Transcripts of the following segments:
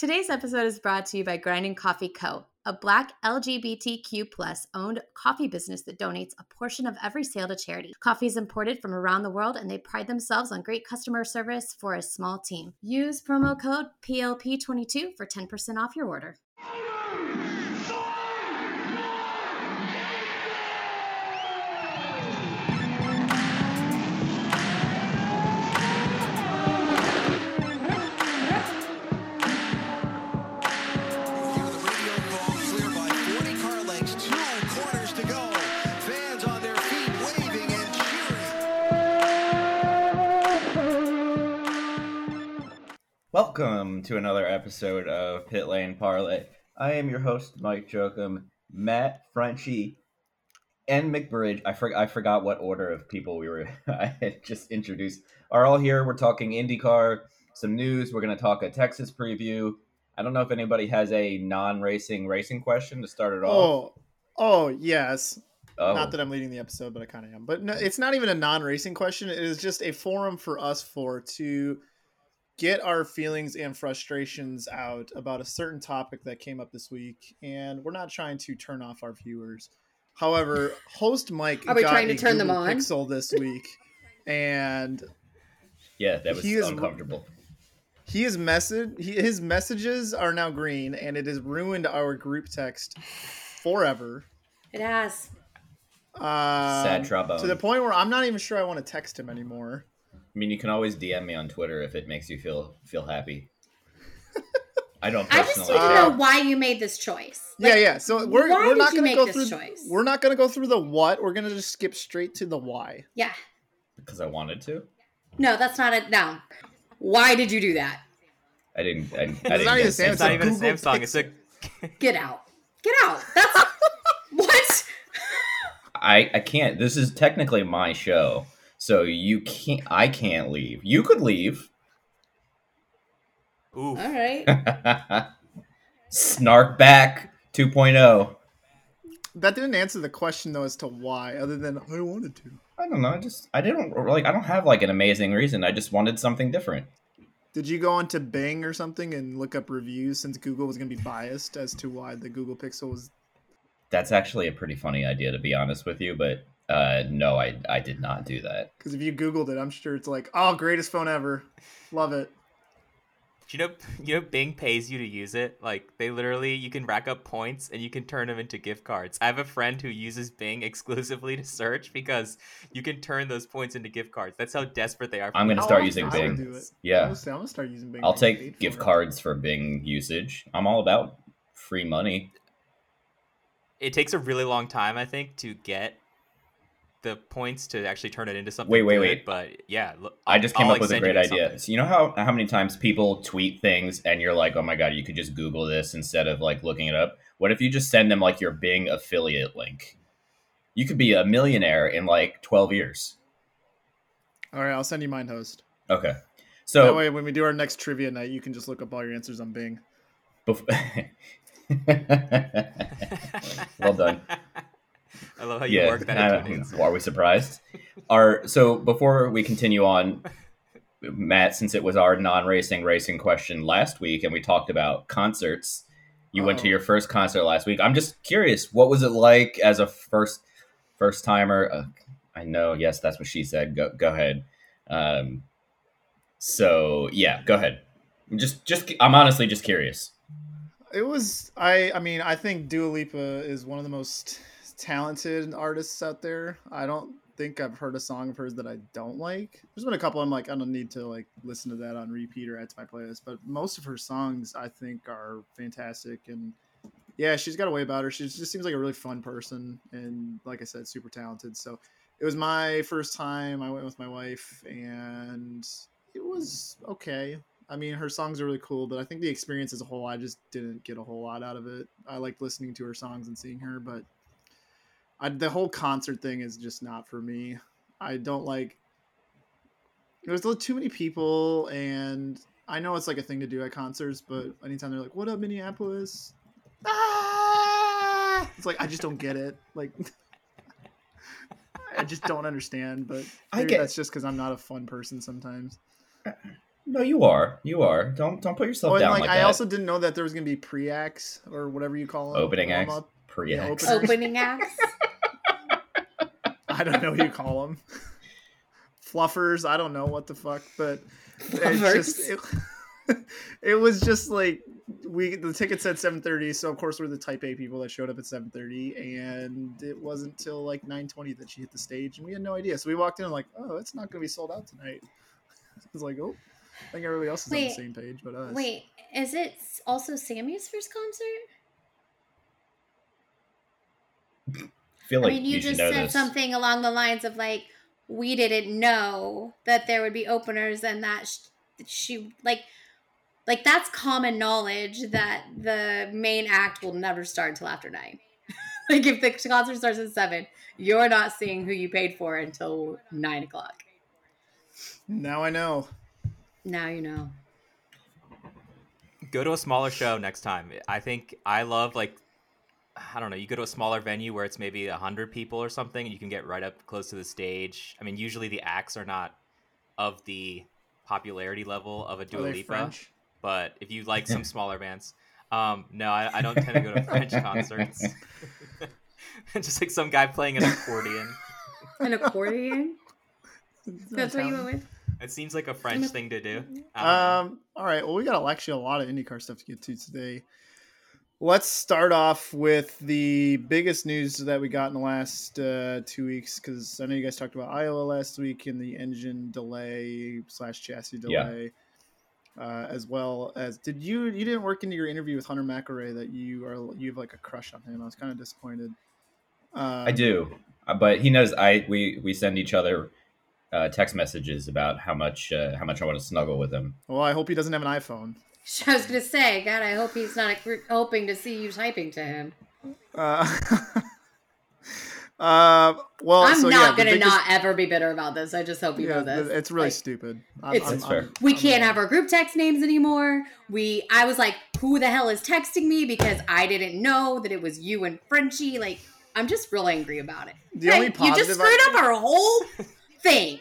Today's episode is brought to you by Grinding Coffee Co., a black LGBTQ plus owned coffee business that donates a portion of every sale to charity. Coffee is imported from around the world and they pride themselves on great customer service for a small team. Use promo code PLP22 for 10% off your order. Welcome to another episode of Pit Lane Parlay. I am your host, Mike Jokum, Matt Frenchie, and McBridge. I, for- I forgot what order of people we were I had just introduced. Are all here. We're talking IndyCar, some news. We're going to talk a Texas preview. I don't know if anybody has a non-racing racing question to start it off. Oh, oh yes. Oh, Not that I'm leading the episode, but I kind of am. But no, it's not even a non-racing question. It is just a forum for us for to get our feelings and frustrations out about a certain topic that came up this week, and we're not trying to turn off our viewers. However, host Mike Are we got trying to a turn them Google on? Pixel this week, and yeah, that was he is- uncomfortable. he is message his messages are now green, and it has ruined our group text forever. It has. Um, Sad trouble. To the point where I'm not even sure I want to text him anymore. I mean, you can always DM me on Twitter if it makes you feel feel happy. I don't I just personally. need to Uh, know why you made this choice. yeah, yeah. So we're why we're not you going make to go this through. choice? We're not going to go through the what. We're going to just skip straight to the why. Yeah. because I wanted to. No, that's not it. No. Why did you do that? I didn't. I, I It's didn't not get even a Samsung. sense It's not of- even a Google Samsung. It's a. Get out. Get out. That's what? I I can't. This is technically my show, so you can't. I can't leave. You could leave. Ooh. All right. Snark back oh. 2.0. That didn't answer the question though as to why, other than I wanted to. I don't know. I just I didn't like. I don't have like an amazing reason. I just wanted something different. Did you go onto Bing or something and look up reviews since Google was going to be biased as to why the Google Pixel was? That's actually a pretty funny idea, to be honest with you. But uh, no, I I did not do that. Because if you Googled it, I'm sure it's like, oh, greatest phone ever, love it. Do you know, you know, Bing pays you to use it. Like they literally, you can rack up points and you can turn them into gift cards. I have a friend who uses Bing exclusively to search because you can turn those points into gift cards. That's how desperate they are. For I'm gonna start using Bing. do it. Yeah. I'm gonna, I'm gonna start using Bing. I'll take gift for it. cards for Bing usage. I'm all about free money. It takes a really long time, I think, to get the points to actually turn it into something. Wait, wait, good, wait. But yeah, look, I just came I'll, up with a great idea. something. So you know how how many times people tweet things and you're like, "Oh my god, you could just Google this instead of like looking it up." What if you just send them like your Bing affiliate link? You could be a millionaire in like 12 years. All right, I'll send you mine, host. Okay. So that So way, when we do our next trivia night, you can just look up all your answers on Bing. bef- well done. I love how you yeah. work that I into an don't- are we surprised? Our so before we continue on, Matt, since it was our non-racing racing question last week, and we talked about concerts, you went to Oh. your first concert last week. I'm just curious, what was it like as a first first timer? Uh, I know, yes, that's what she said. Go go ahead. Um, so yeah, go ahead. Just just I'm honestly just curious. It was I I mean I think Dua Lipa is one of the most talented artists out there. I don't think I've heard a song of hers that I don't like. There's been a couple I'm like I don't need to like listen to that on repeat or add to my playlist, but most of her songs I think are fantastic and yeah, she's got a way about her. She just seems like a really fun person and like I said, super talented. So it was my first time. I went with my wife and it was okay. I mean, her songs are really cool, but I think the experience as a whole, I just didn't get a whole lot out of it. I liked listening to her songs and seeing her, but I, the whole concert thing is just not for me. I don't like. There's a little too many people, and I know it's like a thing to do at concerts, but anytime they're like, "What up, Minneapolis?" Ah! It's like I just don't get it. Like, I just don't understand. But I maybe get- that's just because I'm not a fun person sometimes. No, you are. You are. Don't don't put yourself Oh, down like, like, I that. also didn't know that there was gonna be pre-acts or whatever you call them. Opening acts, up. pre Yeah, acts. openers. Opening acts. I don't know what you call them. Fluffers. I don't know what the fuck, but it's just it, it was just like we the ticket said 7:30, so of course we're the Type A people that showed up at 7:30, and it wasn't till like 9:20 that she hit the stage, and we had no idea. So we walked in and like, oh, it's not gonna be sold out tonight. I was like, oh, I think everybody else is on the same page, but us. Wait, is it also Sammy's first concert? Feel like I mean, you, you, just know said this. something along the lines of like, we didn't know that there would be openers and that sh- she like, like that's common knowledge that the main act will never start until after nine. like if the concert starts at seven, you're not seeing who you paid for until nine o'clock. Now I know. Now you know. Go to a smaller show next time. I think I love like I don't know. You go to a smaller venue where it's maybe a hundred people or something, and you can get right up close to the stage. I mean, usually the acts are not of the popularity level of a Are Dua Lipa, French? but if you like some smaller bands, um, no, I, I don't tend to go to French concerts. Just like some guy playing an accordion. An accordion? That That's what you went with? It seems like a French thing to do. I know. Um. All right. Well, we got actually a lot of IndyCar stuff to get to today. Let's start off with the biggest news that we got in the last uh, two weeks because I know you guys talked about Iowa last week and the engine delay slash chassis Yeah. delay, uh, as well as did you you didn't work into your interview with Hunter McElrea that you are you have like a crush on him. I was kind of disappointed. Um, I do, Uh, but he knows I we we send each other uh, text messages about how much uh, how much I want to snuggle with him. Well, I hope he doesn't have an iPhone. I was gonna say, God, I hope he's not hoping to see you typing to him. Uh, uh, well, I'm so, not the gonna biggest- not ever be bitter about this. I just hope you Yeah, know this. it's really Like, stupid. I'm, it's- I'm- fair. I'm- we I'm can't have our group text names anymore. We, I was like, who the hell is texting me because I didn't know that it was you and Frenchie. Like, I'm just real angry about it. The only Like, you just positive I- screwed up our whole thing.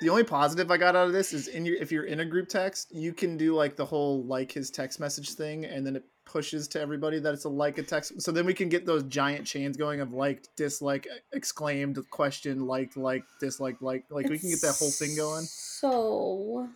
The only positive I got out of this is in your if you're in a group text, you can do like the whole like his text message thing, and then it pushes to everybody that it's a like a text. So then we can get those giant chains going of liked, dislike, exclaimed, question, liked, like, dislike, like, like we can get that whole thing going. So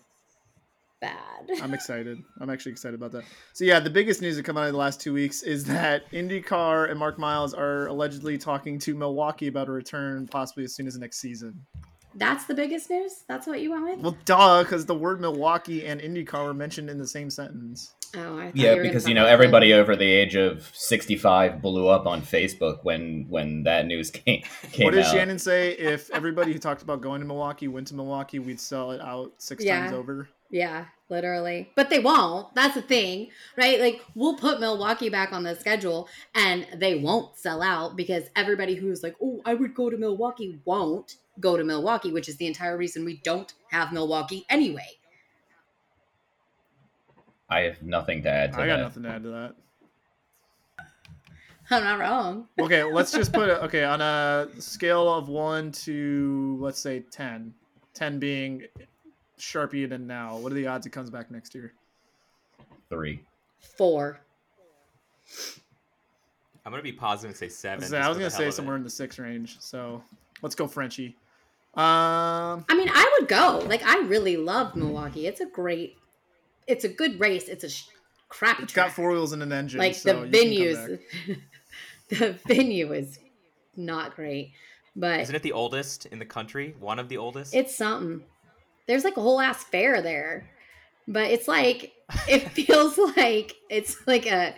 bad. I'm excited. I'm actually excited about that. So yeah, the biggest news that come out of the last two weeks is that IndyCar and Mark Miles are allegedly talking to Milwaukee about a return, possibly as soon as next season. That's the biggest news. That's what you went with. Well, duh, because the word Milwaukee and IndyCar were mentioned in the same sentence. Oh, I thought Yeah, were gonna because you know about everybody over the age of sixty-five blew up on Facebook when when that news came came what did out. Shannon say? If everybody who talked about going to Milwaukee went to Milwaukee, we'd sell it out six times over. Yeah, literally. But they won't. That's the thing, right? Like we'll put Milwaukee back on the schedule and they won't sell out because everybody who's like, "Oh, I would go to Milwaukee," won't go to Milwaukee, which is the entire reason we don't have Milwaukee anyway. I have nothing to add to I got that. nothing to add to that. I'm not wrong. Okay, let's just put it. Okay, on a scale of one to let's say 10, 10 being Sharpie and now, what are the odds it comes back next year? Three. 4. I'm gonna be positive and say seven. I was just for gonna say of it. somewhere in the six range. So let's go Frenchie. Um, I mean, I would go. Like I really love Milwaukee. It's a great it's a good race. It's a sh- crappy it's got four wheels and an engine. like so the you can come venues the venue is not great. But Isn't it the oldest in the country? One of the oldest. It's something. There's like a whole ass fair there. But it's like it feels like it's like a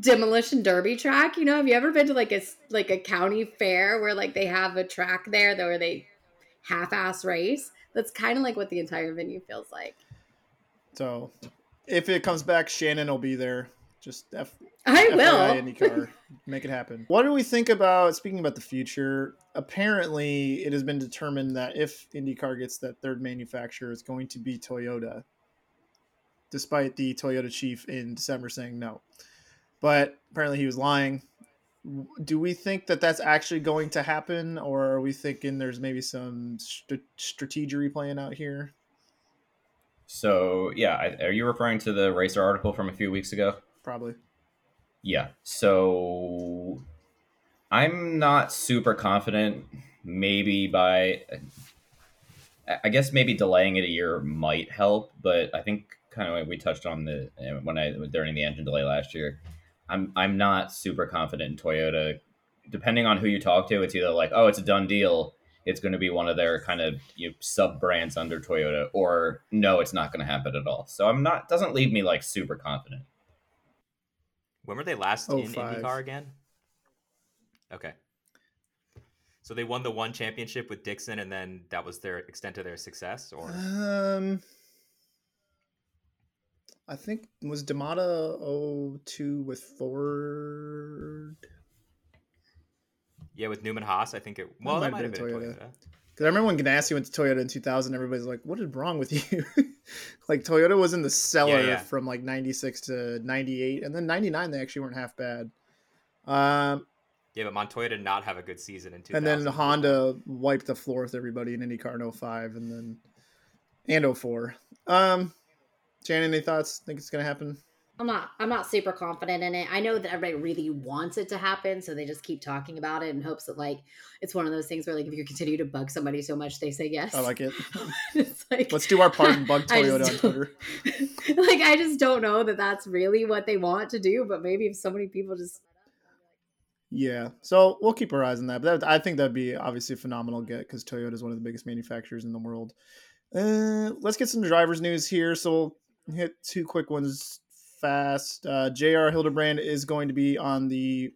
demolition derby track. You know, have you ever been to like a like a county fair where like they have a track there that where they half ass race? That's kind of like what the entire venue feels like. So if it comes back, Shannon will be there. Just F- I FYI, will. IndyCar. Make it happen. What do we think about speaking about the future? Apparently, it has been determined that if IndyCar gets that third manufacturer, it's going to be Toyota. Despite the Toyota chief in December saying no, but apparently he was lying. Do we think that that's actually going to happen, or are we thinking there's maybe some st- strategery playing out here? So yeah, I, are you referring to the racer article from a few weeks ago? Probably. Yeah. So I'm not super confident. Maybe by, I guess maybe delaying it a year might help, but I think kind of like we touched on the uh, when I during the engine delay last year. I'm I'm not super confident in Toyota. Depending on who you talk to, it's either like, oh, it's a done deal. It's going to be one of their kind of you know, sub brands under Toyota, or no, it's not going to happen at all. So I'm not doesn't leave me like super confident. When were they last Oh, in five. IndyCar again? Okay. So they won the one championship with Dixon, and then that was their extent of their success, or Um, I think was da Matta 02 with Ford. yeah, with Newman Haas, I think it. Well, that might have been been. Toyota. Because I remember when Ganassi went to Toyota in 2000, everybody's like, "What is wrong with you?" like Toyota was in the cellar Yeah, yeah. from like 96 to 98, and then 99 they actually weren't half bad. Um, Yeah, but Montoya did not have a good season in 2000. and then Honda wiped the floor with everybody in IndyCar in 05 and then and 04. Um, Shannon, any thoughts? Think it's gonna happen? I'm not I'm not super confident in it. I know that everybody really wants it to happen, so they just keep talking about it in hopes that like it's one of those things where like if you continue to bug somebody so much they say yes. I like it. like Let's do our part and bug Toyota on Twitter. like I just don't know that that's really what they want to do, but maybe if so many people just Yeah, so we'll keep our eyes on that. But that, I think that'd be obviously a phenomenal get because Toyota is one of the biggest manufacturers in the world. Uh, let's get some drivers news here. So we'll hit two quick ones fast. Uh, J.R. Hildebrand is going to be on the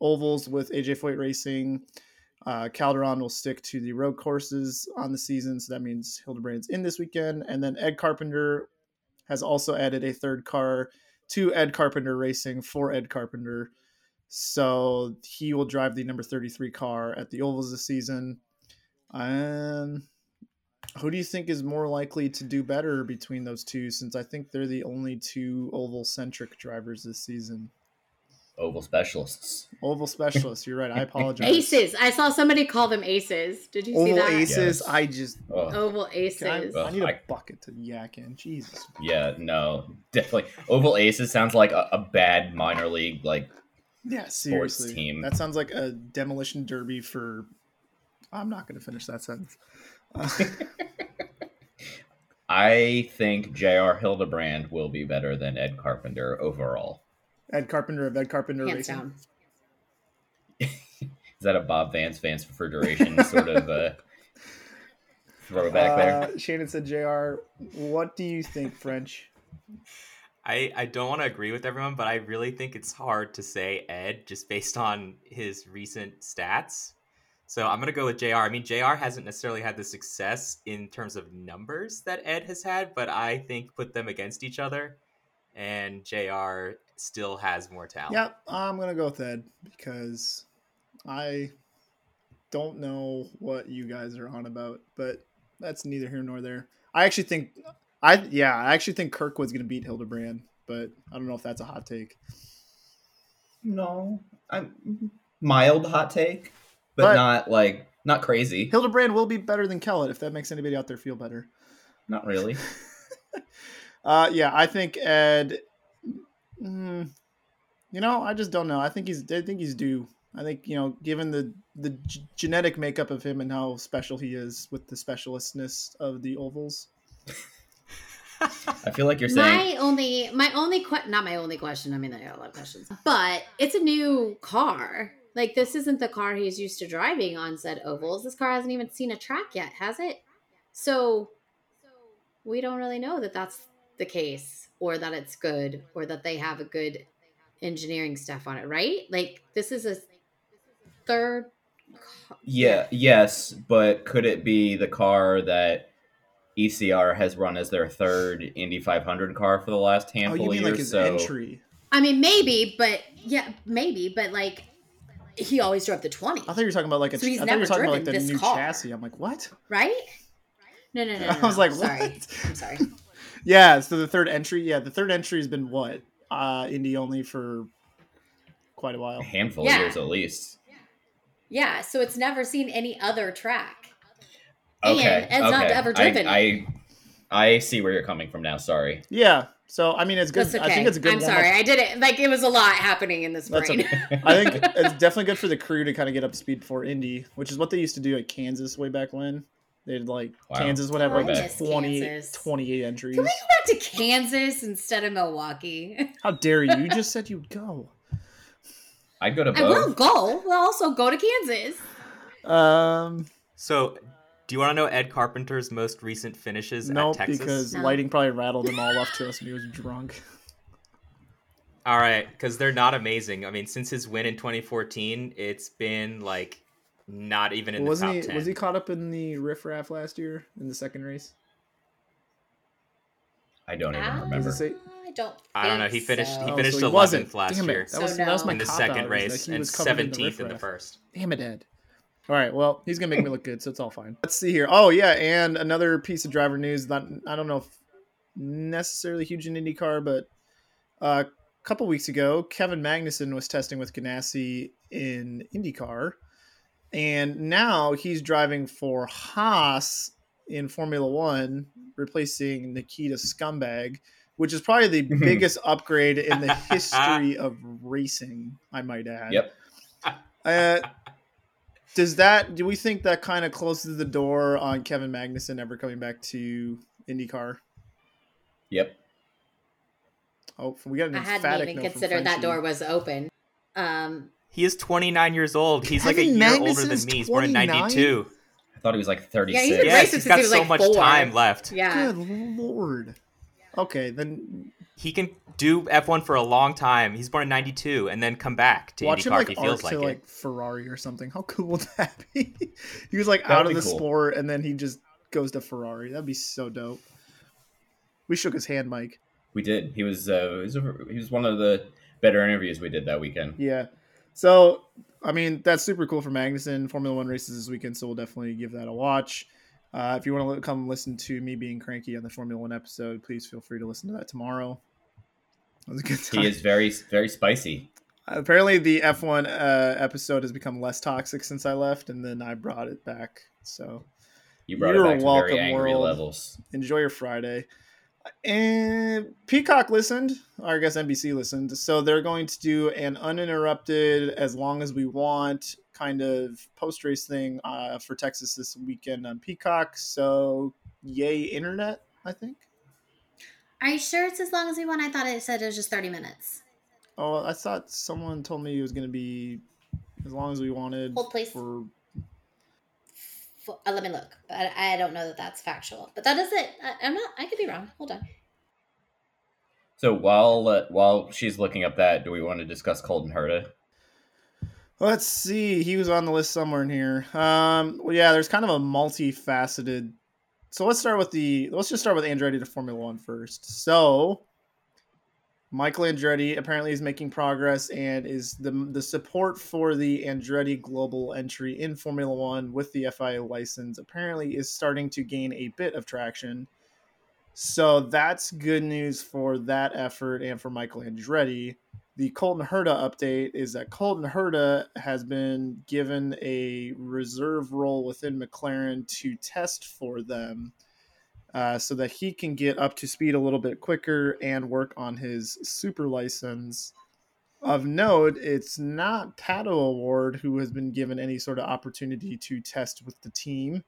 ovals with AJ Foyt Racing. Uh, Calderon will stick to the road courses on the season, so that means Hildebrand's in this weekend. And then Ed Carpenter has also added a third car to Ed Carpenter Racing for Ed Carpenter. So he will drive the number 33 car at the ovals this season. Um, who do you think is more likely to do better between those two? Since I think they're the only two oval centric drivers this season. Oval specialists. Oval specialists. You're right. I apologize. aces. I saw somebody call them aces. Did you see Oval that? aces. Yes. I just. Oh, Oval I, aces. I need a I- bucket to yak in. Jesus. yeah, no, definitely. Oval Aces sounds like a, a bad minor league like Yeah, seriously. team. That sounds like a demolition derby for. I'm not going to finish that sentence. I think J.R. Hildebrand will be better than Ed Carpenter overall. Ed Carpenter of Ed Carpenter Hands Racing. down. Is that a Bob Vance Vance refrigeration sort of uh, throwback there? Uh, Shannon said, "Jr. What do you think, French?" I, I don't want to agree with everyone, but I really think it's hard to say Ed just based on his recent stats. So I'm gonna go with Jr. I mean, Jr. hasn't necessarily had the success in terms of numbers that Ed has had, but I think put them against each other, and Jr. still has more talent. Yep, I'm gonna go with Ed because I don't know what you guys are on about, but that's neither here nor there. I actually think I yeah, I actually think Kirkwood's gonna beat Hildebrand, but I don't know if that's a hot take. No, I'm mild hot take, but, But- not like not crazy. Hildebrand will be better than Kellett if that makes anybody out there feel better. Not really. Uh, yeah, I think Ed. mm, you know, I just don't know. I think he's. I think he's due. I think you know, given the the g- genetic makeup of him and how special he is with the specialistness of the ovals. I feel like you're saying My only, my only que- not my only question. I mean, I got a lot of questions, but it's a new car. Like this isn't the car he's used to driving on said ovals. This car hasn't even seen a track yet, has it? So we don't really know that that's the case, or that it's good, or that they have a good engineering stuff on it, right? Like this is a third. ca- yeah, yes, but could it be the car that ECR has run as their third Indy 500 car for the last Oh, handful you mean of like years? his so entry? I mean, maybe, but yeah, maybe, but like he always drove the twenty. I thought you were talking about like a. So he's I thought you were never talking about like driven the this new car. chassis. I'm like, what? right? No, no, no. no, I was no. like, sorry. what? I'm sorry. Yeah, so the third entry. Yeah, the third entry has been what? Uh, Indy only for quite a while. a handful Yeah. of years at least. Yeah, so it's never seen any other track. Okay, And Ed's not okay. ever driven I, I see where you're coming from now. Sorry. Yeah. So I mean, it's good. That's okay. I think it's a good. I'm warm-up. sorry. I did it. Like it was a lot happening in this That's brain. okay. I think it's definitely good for the crew to kind of get up to speed before Indy, which is what they used to do at Kansas way back when. They'd like Wow. Kansas would have Oh, like miss 20, Kansas. 28 entries. Can we go back to Kansas instead of Milwaukee? How dare you? You just said you'd go. I'd go to I will go. We'll also go to Kansas. Um, So, do you want to know Ed Carpenter's most recent finishes no, at Texas? because No. lighting probably rattled him all off to us when he was drunk. All right, because they're not amazing. I mean, since his win in 2014, it's been like not even in Wasn't the he? top 10. Was he caught up in the riffraff last year in the second race? I don't even Ah, remember. Say- I don't. I don't know. He finished. so. He Oh, finished so he 11th wasn't. last Damn year That was, So that was my in the second out, race he and was covered in 17th in the first. Damn it, Ed. All right, well, he's gonna make me look good, so it's all fine. Let's see here. Oh yeah, and another piece of driver news. that I don't know if necessarily huge in IndyCar, but uh, a couple weeks ago, Kevin Magnussen was testing with Ganassi in IndyCar, and now he's driving for Haas in Formula One, replacing Nikita Scumbag, which is probably the biggest upgrade in the history of racing. I might add. Yep. Uh, does that do we think that kind of closes the door on Kevin Magnussen ever coming back to IndyCar? Yep. Oh, we got an I hadn't emphatic even no from considered that door was open. Um, He is 29 years old. He's like a year Magnussen older than me. He's born in 29? 92. I thought he was like 36. Yeah, he's Yes, racing he's since got he so like, much four. time left. yeah. Good lord. Okay, then He can do F1 for a long time. He's born in 92 and then come back to watch him IndyCar like if he arc feels to like it. like Ferrari or something. How cool would that be? he was like That'd out of the cool. sport and then he just goes to Ferrari. That'd be so dope. We shook his hand, Mike. We did. He was. Uh, he was. a- He was one of the better interviews we did that weekend. Yeah. So, I mean, that's super cool for Magnussen. Formula One races this weekend, so we'll definitely give that a watch. Uh, if you want to come listen to me being cranky on the Formula One episode, please feel free to listen to that tomorrow. That was a good time. He is very, very spicy. Apparently, the F1 uh, episode has become less toxic since I left, and then I brought it back. So, You brought You're it back to welcome, very angry world. levels. enjoy your Friday. And Peacock listened, or I guess NBC listened. So they're going to do an uninterrupted, as long as we want, kind of post race thing uh, for Texas this weekend on Peacock. So yay, internet! I think. Are you sure it's as long as we want? I thought it said it was just 30 minutes. Oh, I thought someone told me it was going to be as long as we wanted. Hold, please. For F- uh, let me look. But I don't know that that's factual. But that is it. I, I'm not. I could be wrong. Hold on. So while uh, while she's looking up that, do we want to discuss Colton Herta? Let's see. He was on the list somewhere in here. Um, well, yeah, there's kind of a multifaceted. So let's start with the. Let's just start with Andretti to Formula One first. So, Michael Andretti apparently is making progress and is the the support for the Andretti global entry in Formula One with the FIA license apparently is starting to gain a bit of traction. So that's good news for that effort and for Michael Andretti the Colton Herta update is that Colton Herta has been given a reserve role within McLaren to test for them uh, so that he can get up to speed a little bit quicker and work on his super license. Of note, it's not Pato O'Ward who has been given any sort of opportunity to test with the team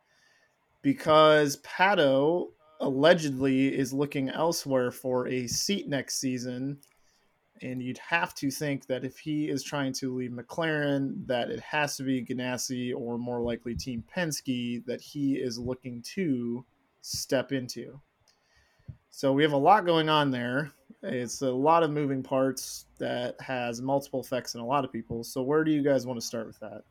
because Pato allegedly is looking elsewhere for a seat next season and you'd have to think that if he is trying to leave McLaren, that it has to be Ganassi or more likely Team Penske that he is looking to step into. So we have a lot going on there. It's a lot of moving parts that has multiple effects on a lot of people. So where do you guys want to start with that?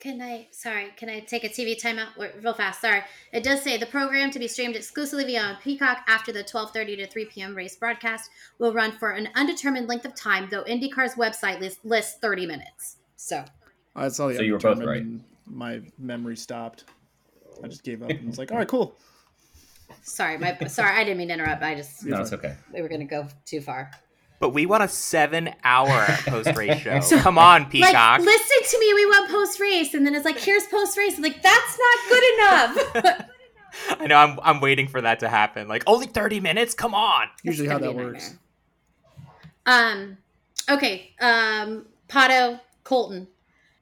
Can I? Sorry. Can I take a TV timeout Wait, real fast? Sorry. It does say the program to be streamed exclusively on Peacock after the 12:30 to 3 p.m. race broadcast will run for an undetermined length of time, though IndyCar's website lists, lists 30 minutes. So I saw the So you were both right. My memory stopped. I just gave up and was like, all right, cool. sorry, my sorry. I didn't mean to interrupt. I just No, it's okay. we were gonna go too far. But we want a seven-hour post-race show. Come on, Peacock. Like, listen to me. We want post race, and then it's like, here's post race. Like, that's not good enough. I know I'm I'm waiting for that to happen. Like only 30 minutes? Come on. Usually how that works. Um. Okay. Um. Pato Colton.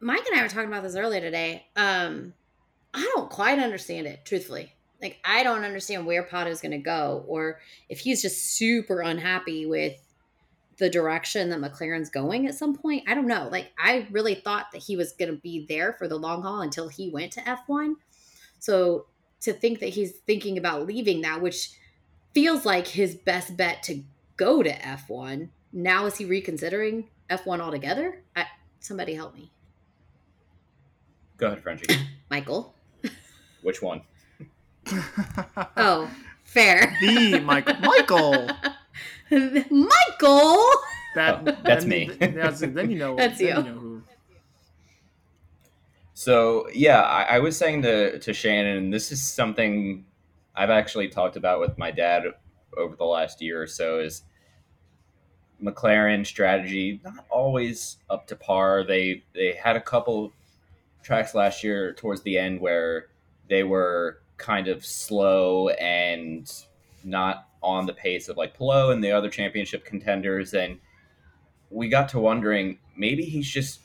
Mike and I were talking about this earlier today. Um. I don't quite understand it, truthfully. Like, I don't understand where Pato's going to go, or if he's just super unhappy with the direction that McLaren's going at some point. I don't know. Like, I really thought that he was going to be there for the long haul until he went to F1. So to think that he's thinking about leaving that, which feels like his best bet to go to F1, now is he reconsidering F1 altogether? I, somebody help me. Go ahead, Frenchie. Michael. Which one? Oh, fair. the Michael. Michael. Michael! That Oh, that's then- me. That's, then you know. That's then you. know who. So yeah, I, I was saying to to Shannon, this is something I've actually talked about with my dad over the last year or so. Is McLaren strategy not always up to par? They they had a couple tracks last year towards the end where they were kind of slow and not on the pace of like Palou and the other championship contenders, and we got to wondering maybe he's just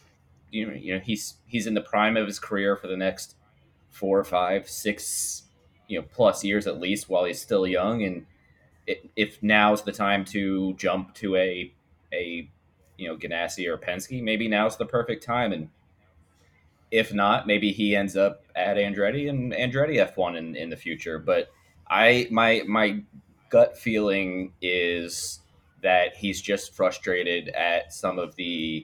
you know, you know he's he's in the prime of his career for the next four, five, six, you know, plus years at least while he's still young, and it, if now's the time to jump to a a you know Ganassi or Penske, maybe now's the perfect time, and if not, maybe he ends up at Andretti and Andretti F one in, in the future. But I my my gut feeling is that he's just frustrated at some of the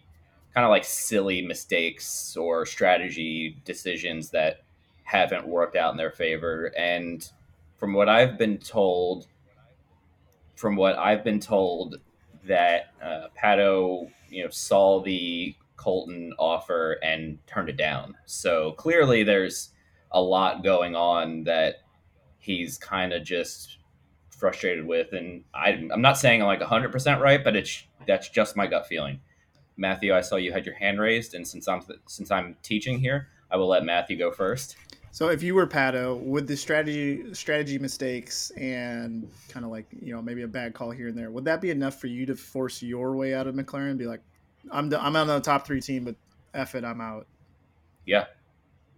kind of like silly mistakes or strategy decisions that haven't worked out in their favor. And from what I've been told, from what I've been told, that uh, Pato, you know, saw the Colton offer and turned it down. So clearly, there's a lot going on that he's kind of just frustrated with. And I, I'm not saying I'm like 100% right, but it's that's just my gut feeling. Matthew, I saw you had your hand raised, and since I'm since I'm teaching here, I will let Matthew go first. So if you were Pato, would the strategy strategy mistakes and kind of like you know maybe a bad call here and there, would that be enough for you to force your way out of McLaren? And be like, I'm the, I'm on the top three team, but F it, I'm out. Yeah,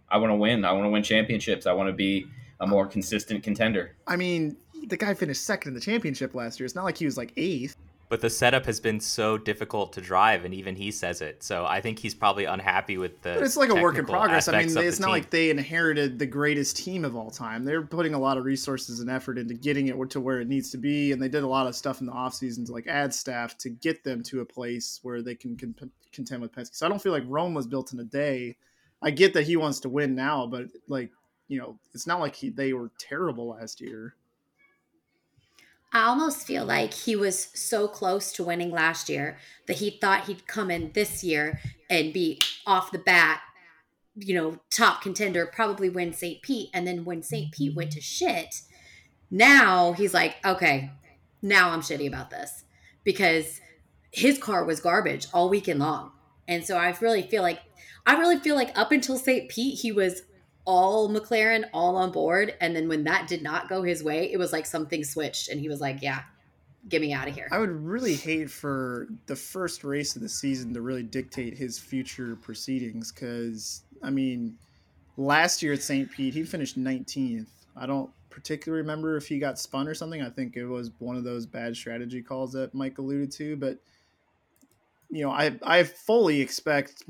I want to win. I want to win championships. I want to be a more consistent contender. I mean, the guy finished second in the championship last year. It's not like he was like eighth. But the setup has been so difficult to drive, and even he says it. So I think he's probably unhappy with the. But it's like a work in progress. I mean, it's not team. like they inherited the greatest team of all time. They're putting a lot of resources and effort into getting it to where it needs to be, and they did a lot of stuff in the offseason to like add staff to get them to a place where they can con- contend with Penske. So I don't feel like Rome was built in a day. I get that he wants to win now, but like you know, it's not like he, they were terrible last year. I almost feel like he was so close to winning last year that he thought he'd come in this year and be off the bat, you know, top contender, probably win St. Pete. And then when St. Pete went to shit, now he's like, okay, now I'm shitty about this because his car was garbage all weekend long. And so I really feel like, I really feel like up until St. Pete, he was all McLaren, all on board. And then when that did not go his way, it was like something switched and he was like, yeah, get me out of here. I would really hate for the first race of the season to really dictate his future proceedings because, I mean, last year at St. Pete, he finished 19th. I don't particularly remember if he got spun or something. I think it was one of those bad strategy calls that Mike alluded to, but you know, I I fully expect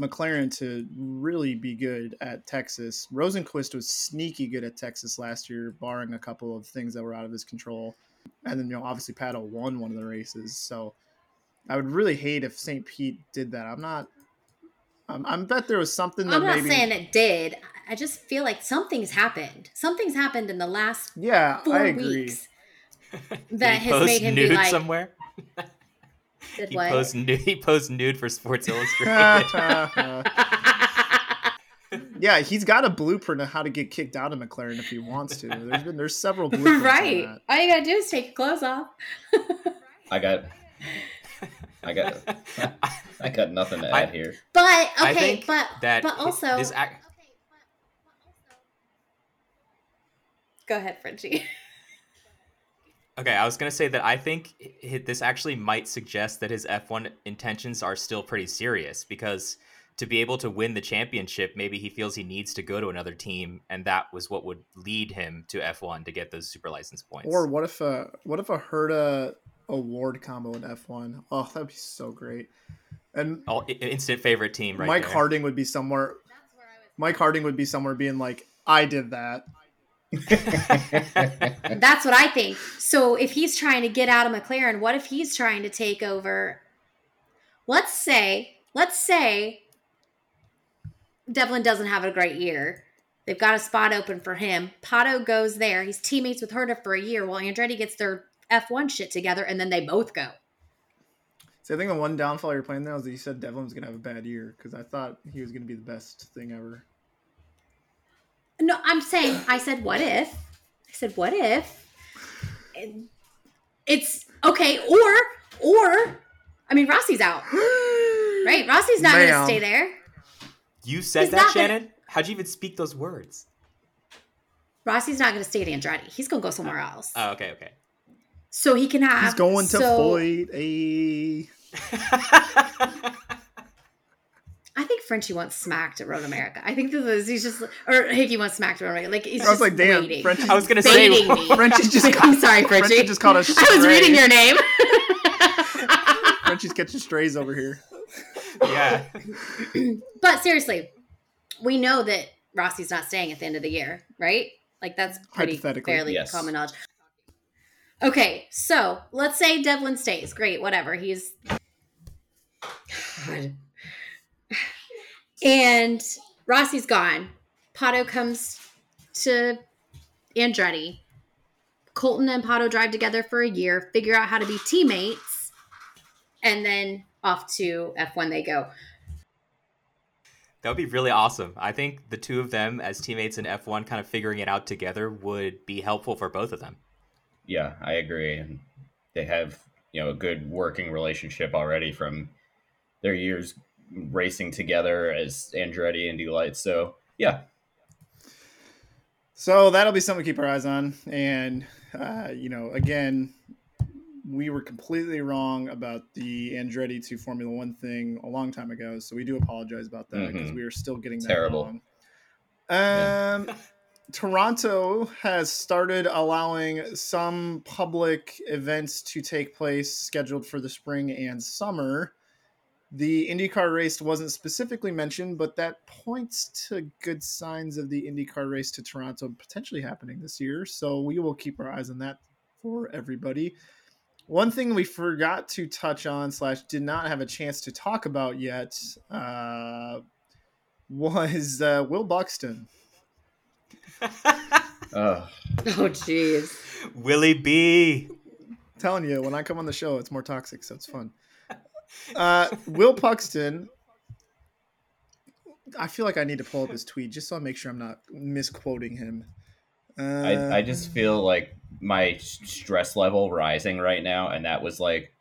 McLaren to really be good at Texas. Rosenqvist was sneaky good at Texas last year, barring a couple of things that were out of his control. And then you know, obviously Pato won one of the races, so I would really hate if St. Pete did that. I'm not. I'm, I bet there was something that I'm not maybe. saying it did. I just feel like something's happened. Something's happened in the last yeah, four I agree. weeks that has made him be like, somewhere. did He what? post nude. He post nude for Sports Illustrated. yeah, he's got a blueprint of how to get kicked out of McLaren if he wants to. There's been there's several blueprints. on right. that. All you gotta do is take your clothes off. I got, I got, I got nothing to I- add here. But okay, but that but hi- also his ac- Go ahead, Frenchie. Okay, I was gonna say that I think hi- this actually might suggest that his F1 intentions are still pretty serious because to be able to win the championship, maybe he feels he needs to go to another team, and that was what would lead him to F1 to get those super license points. Or what if a what if a Herta O'Ward combo in F one? Oh, that'd be so great. And oh, instant favorite team, right Mike there. Harding would be somewhere. Mike Harding would be somewhere being like, "I did that." That's what I think. So if he's trying to get out of McLaren, what if he's trying to take over? Let's say, let's say Devlin doesn't have a great year. They've got a spot open for him. Pato goes there. He's teammates with Herta for a year while Andretti gets their F1 shit together, and then they both go. See, I think the one downfall you're playing there is that you said Devlin was gonna have a bad year because I thought he was gonna be the best thing ever. No, I'm saying, I said, what if? I said, what if? It's okay, or, or, I mean, Rossi's out, right? Rossi's not going to stay there. You said He's that, not gonna- Shannon? How'd you even speak those words? Rossi's not going to stay at Andretti. He's going to go somewhere oh. else. Oh, okay, okay. so he can have. He's going to so, Floyd. A I think Frenchie wants smacked at Road America. I think this is he's just or Hickey wants smacked at Road America. Like he's I was just like, damn, waiting. Frenchie. I was gonna say baiting me. Frenchie just I'm sorry, Frenchie. Frenchie just called us. I was reading your name. Frenchie's catching strays over here. yeah. but seriously, we know that Rossi's not staying at the end of the year, right? Like that's pretty Hypothetically, fairly yes. common knowledge. Okay, so let's say Devlin stays. Great, whatever. He's God. And Rossi's gone. Pato comes to Andretti. Colton and Pato drive together for a year, figure out how to be teammates, and then off to F1 they go. That would be really awesome. I think the two of them as teammates in F1 kind of figuring it out together would be helpful for both of them. yeah, I agree. And they have, you know, a good working relationship already from their years racing together as Andretti and Lights. So, yeah, So that'll be something to keep our eyes on. And, uh, you know, again, we were completely wrong about the Andretti to Formula One thing a long time ago. So we do apologize about that because Mhm. we are still getting that Terrible. wrong. Yeah. Um, Toronto has started allowing some public events to take place scheduled for the spring and summer. The IndyCar race wasn't specifically mentioned, but that points to good signs of the IndyCar race to Toronto potentially happening this year. So we will keep our eyes on that for everybody. One thing we forgot to touch on slash did not have a chance to talk about yet uh, was uh, Will Buxton. Ugh. Oh, jeez. Willie B. telling you, when I come on the show, it's more toxic, so it's fun. Uh, Will Buxton. I feel like I need to pull up his tweet just so I make sure I'm not misquoting him. Uh, I, I just feel like my stress level rising right now, and that was like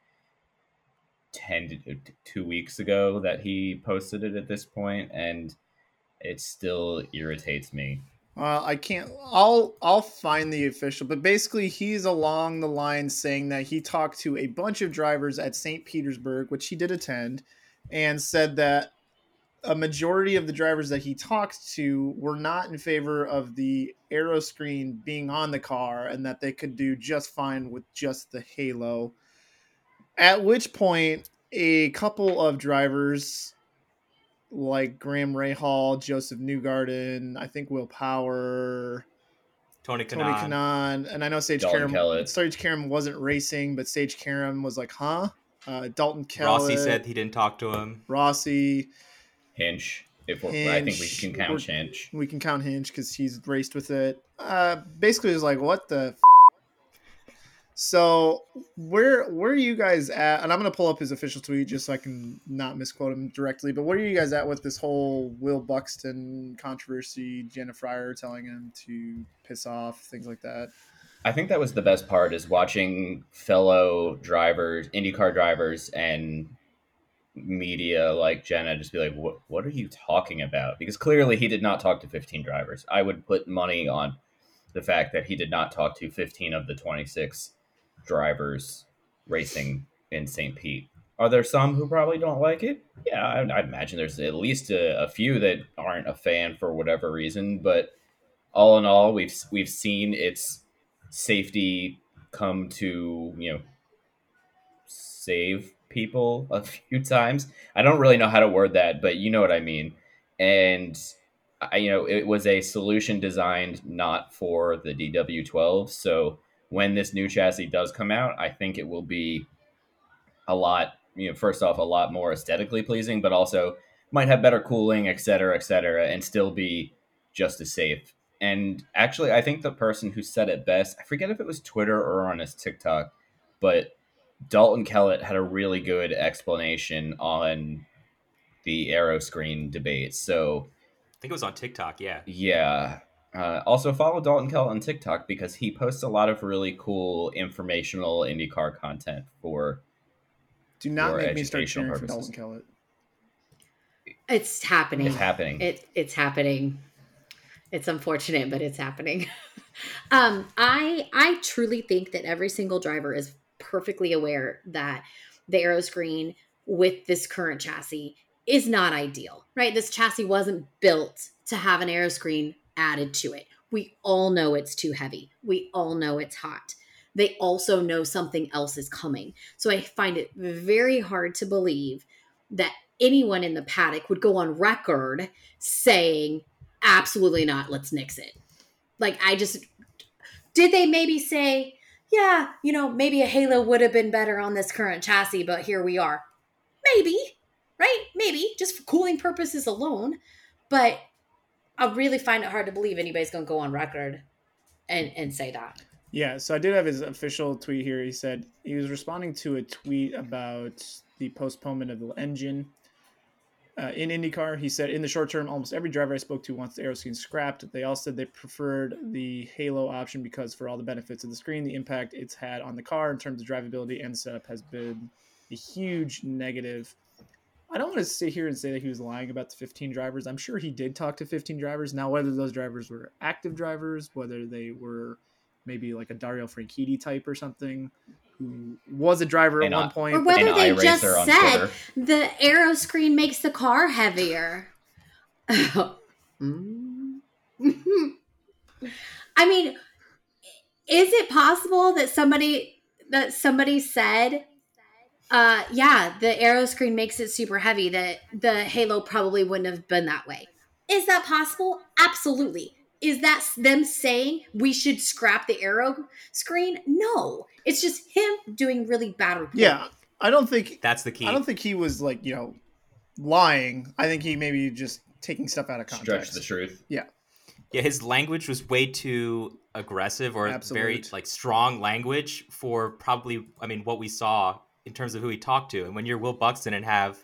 10 to two weeks ago that he posted it at this point, and it still irritates me. Uh, I can't. I'll I'll find the official, but basically he's along the line saying that he talked to a bunch of drivers at St. Petersburg, which he did attend, and said that a majority of the drivers that he talked to were not in favor of the aero screen being on the car, and that they could do just fine with just the halo. At which point, a couple of drivers like Graham Rahal, Josef Newgarden, I think Will Power, Tony Tony Kanaan. Kanan, and I know Sage Dalton Karam. Kellett. Sage Karam wasn't racing, but Sage Karam was like, "Huh?" Uh, Dalton Kellett, Rossi said he didn't talk to him. Rossi. Hinch, if we're, I think we can count Hinch. We can count Hinch because he's raced with it. Uh, basically, it was like, "What the." F-? So where where are you guys at? And I'm gonna pull up his official tweet just so I can not misquote him directly. But where are you guys at with this whole Will Buxton controversy? Jenna Fryer telling him to piss off, things like that. I think that was the best part is watching fellow drivers, IndyCar drivers, and media like Jenna just be like, "What? What are you talking about?" Because clearly he did not talk to 15 drivers. I would put money on the fact that he did not talk to 15 of the 26 drivers racing in St. Pete. Are there some who probably don't like it? Yeah, I, I imagine there's at least a, a few that aren't a fan for whatever reason. But all in all, we've we've seen its safety come to you know save people a few times. I don't really know how to word that, but you know what I mean. And I, you know, it was a solution designed not for the DW12. So when this new chassis does come out, I think it will be a lot. You know, first off, a lot more aesthetically pleasing, but also might have better cooling, et cetera, et cetera, and still be just as safe. And actually, I think the person who said it best, I forget if it was Twitter or on his TikTok, but Dalton Kellett had a really good explanation on the aero screen debate. So I think it was on TikTok. Yeah. yeah. Uh, also follow Dalton Kellett on TikTok because he posts a lot of really cool informational IndyCar content for. Do not For make me start educational cheering for. Dalton Kellett. It's happening. It's happening. It it's happening. It's unfortunate, but it's happening. um, I I truly think that every single driver is perfectly aware that the aero screen with this current chassis is not ideal, right? This chassis wasn't built to have an aero screen added to it. We all know it's too heavy. We all know it's hot. They also know something else is coming. So I find it very hard to believe that anyone in the paddock would go on record saying, absolutely not, let's nix it. Like, I just, did they maybe say, yeah, you know, maybe a Halo would have been better on this current chassis, but here we are? Maybe, right? Maybe, just for cooling purposes alone. But I really find it hard to believe anybody's going to go on record and, and say that. Yeah, so I did have his official tweet here. He said he was responding to a tweet about the postponement of the engine uh, in IndyCar. He said, in the short term, almost every driver I spoke to wants the aero screen scrapped. They all said they preferred the Halo option because, for all the benefits of the screen, the impact it's had on the car in terms of drivability and setup has been a huge negative. I don't want to sit here and say that he was lying about the 15 drivers. I'm sure he did talk to 15 drivers. Now, whether those drivers were active drivers, whether they were maybe like a Dario Franchitti type or something who was a driver at And one point. Or whether they just said Twitter. the aero screen makes the car heavier. Mm. I mean, is it possible that somebody that somebody said, uh, yeah, the aero screen makes it super heavy, that the Halo probably wouldn't have been that way? Is that possible? Absolutely. Is that them saying we should scrap the aero screen? No. It's just him doing really bad reporting. yeah, I don't think That's the key. I don't think he was like you know lying. I think he maybe just taking stuff out of Stretch context. the truth. Yeah, Yeah, his language was way too aggressive or very like strong language for probably I mean what we saw in terms of who he talked to. And when you're Will Buxton and have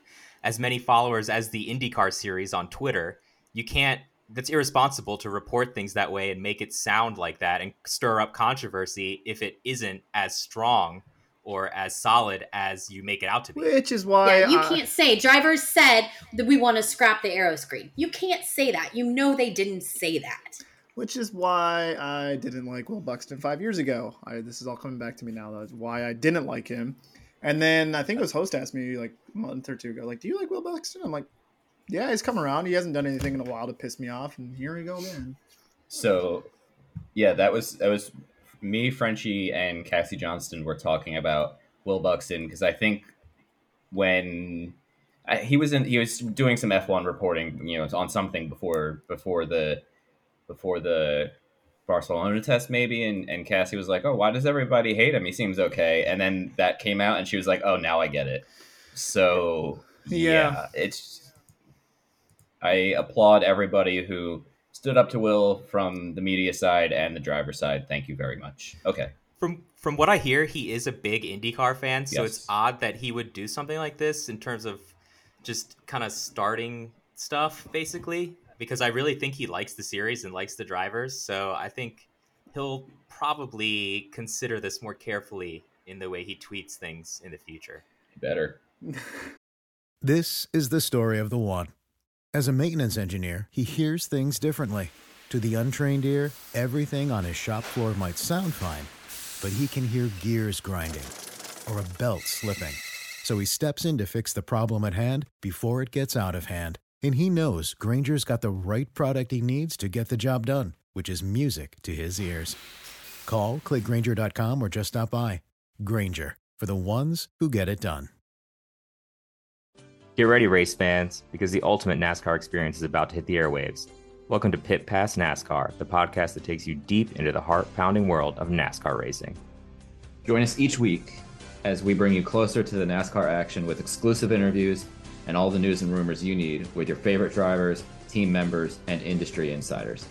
as many followers as the IndyCar series on Twitter, you can't that's irresponsible to report things that way and make it sound like that and stir up controversy if it isn't as strong or as solid as you make it out to be. Which is why Yeah, you I- can't say drivers said that we want to scrap the aero screen. You can't say that. You know they didn't say that. Which is why I didn't like Will Buxton five years ago. I, this is all coming back to me now. That's why I didn't like him. And then I think it was host asked me like a month or two ago, like, "Do you like Will Buxton?" I'm like, "Yeah, he's come around. He hasn't done anything in a while to piss me off." And here we go again. So, yeah, that was that was me, Frenchie, and Cassie Johnston were talking about Will Buxton because I think when I, he was in, he was doing some F one reporting, you know, on something before before the before the Barcelona test, maybe, and and Cassie was like, "Oh, why does everybody hate him? He seems okay." And then that came out, and she was like, "Oh, now I get it." So Yeah. yeah it's I applaud everybody who stood up to Will from the media side and the driver side. Thank you very much. Okay. From from what I hear, he is a big IndyCar fan, so Yes. it's odd that he would do something like this in terms of just kind of starting stuff, basically. Because I really think he likes the series and likes the drivers, so I think he'll probably consider this more carefully in the way he tweets things in the future. Better. This is the story of the one. As a maintenance engineer, he hears things differently. To the untrained ear, everything on his shop floor might sound fine, but he can hear gears grinding or a belt slipping. So he steps in to fix the problem at hand before it gets out of hand. And he knows Grainger's got the right product he needs to get the job done, which is music to his ears. Call, clickgrainger.com, or just stop by. Granger, for the ones who get it done. Get ready, race fans, because the ultimate NASCAR experience is about to hit the airwaves. Welcome to Pit Pass NASCAR, the podcast that takes you deep into the heart pounding world of NASCAR racing. Join us each week as we bring you closer to the NASCAR action with exclusive interviews and all the news and rumors you need with your favorite drivers, team members, and industry insiders.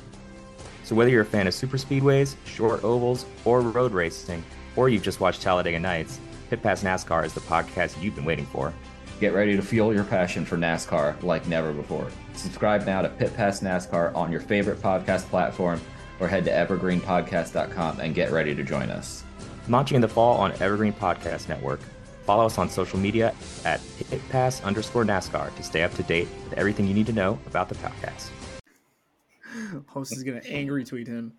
So, whether you're a fan of super speedways, short ovals, or road racing, or you've just watched Talladega Nights, Pit Pass NASCAR is the podcast you've been waiting for. Get ready to fuel your passion for NASCAR like never before. Subscribe now to Pit Pass NASCAR on your favorite podcast platform or head to evergreenpodcast.com and get ready to join us. Launching in the fall on Evergreen Podcast Network. Follow us on social media at pitpass underscore NASCAR to stay up to date with everything you need to know about the podcast. Host is gonna angry tweet him.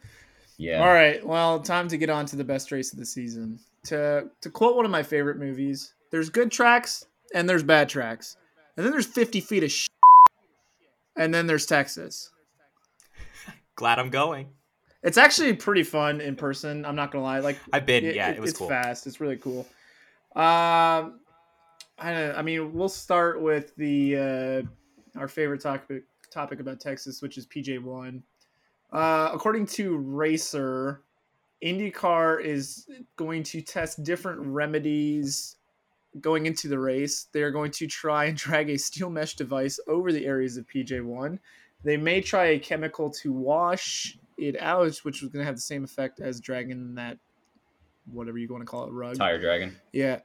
Yeah. All right, well, time to get on to the best race of the season. To to quote one of my favorite movies, there's good tracks and there's bad tracks, and then there's 50 feet of shit, and then there's Texas. Glad I'm going. It's actually pretty fun in person. I'm not gonna lie. Like I've been, yeah, it was it's cool. fast. It's really cool. Um, I. I mean, we'll start with the uh, our favorite topic topic about Texas, which is PJ one. Uh, according to Racer, IndyCar is going to test different remedies going into the race. They are going to try and drag a steel mesh device over the areas of PJ1. They may try a chemical to wash it out, which was going to have the same effect as dragging that, whatever you want to call it, rug. Tire Dragon. Yeah.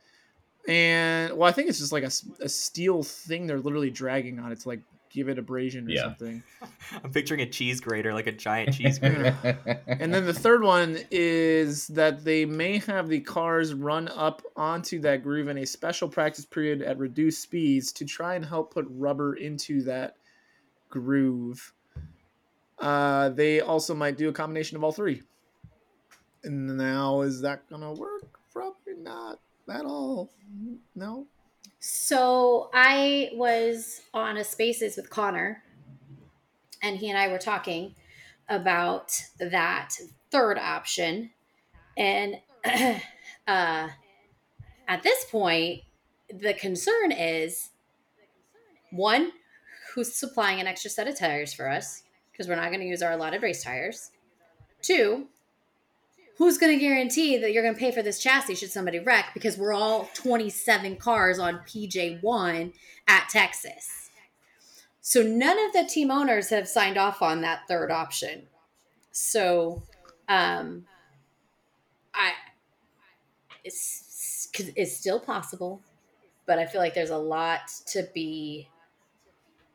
And, well, I think it's just like a steel thing they're literally dragging on it to like give it abrasion or Yeah. something. I'm picturing a cheese grater, like a giant cheese grater. And then the third one is that they may have the cars run up onto that groove in a special practice period at reduced speeds to try and help put rubber into that groove. Uh, they also might do a combination of all three. And now, is that to work? Probably not at all. No. So I was on a spaces with Connor, and he and I were talking about that third option. And uh, at this point, the concern is one, who's supplying an extra set of tires for us? Because we're not going to use our allotted race tires. Two, who's going to guarantee that you're going to pay for this chassis should somebody wreck because we're all 27 cars on PJ1 at Texas. So none of the team owners have signed off on that third option. So um I it's it's still possible, but I feel like there's a lot to be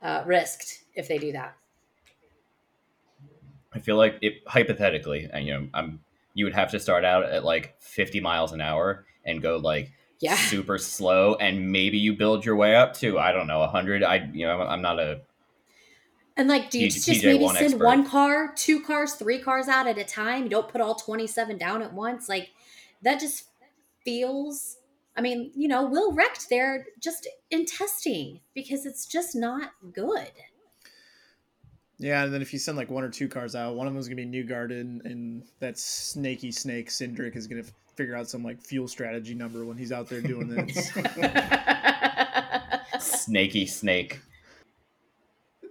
uh, risked if they do that. I feel like it hypothetically, you know, I'm you would have to start out at like 50 miles an hour and go like Yeah. super slow, and maybe you build your way up to I don't know 100. I you know I'm not a And like, do you T- just maybe PJ1 send expert. one car, two cars, three cars out at a time? You don't put all 27 down at once. Like, that just feels. I mean, you know, Will wrecked there just in testing because it's just not good. Yeah, and then if you send like one or two cars out, one of them's gonna be Newgarden, and that snaky snake Cindric is gonna figure out some like fuel strategy number when he's out there doing this. snaky snake.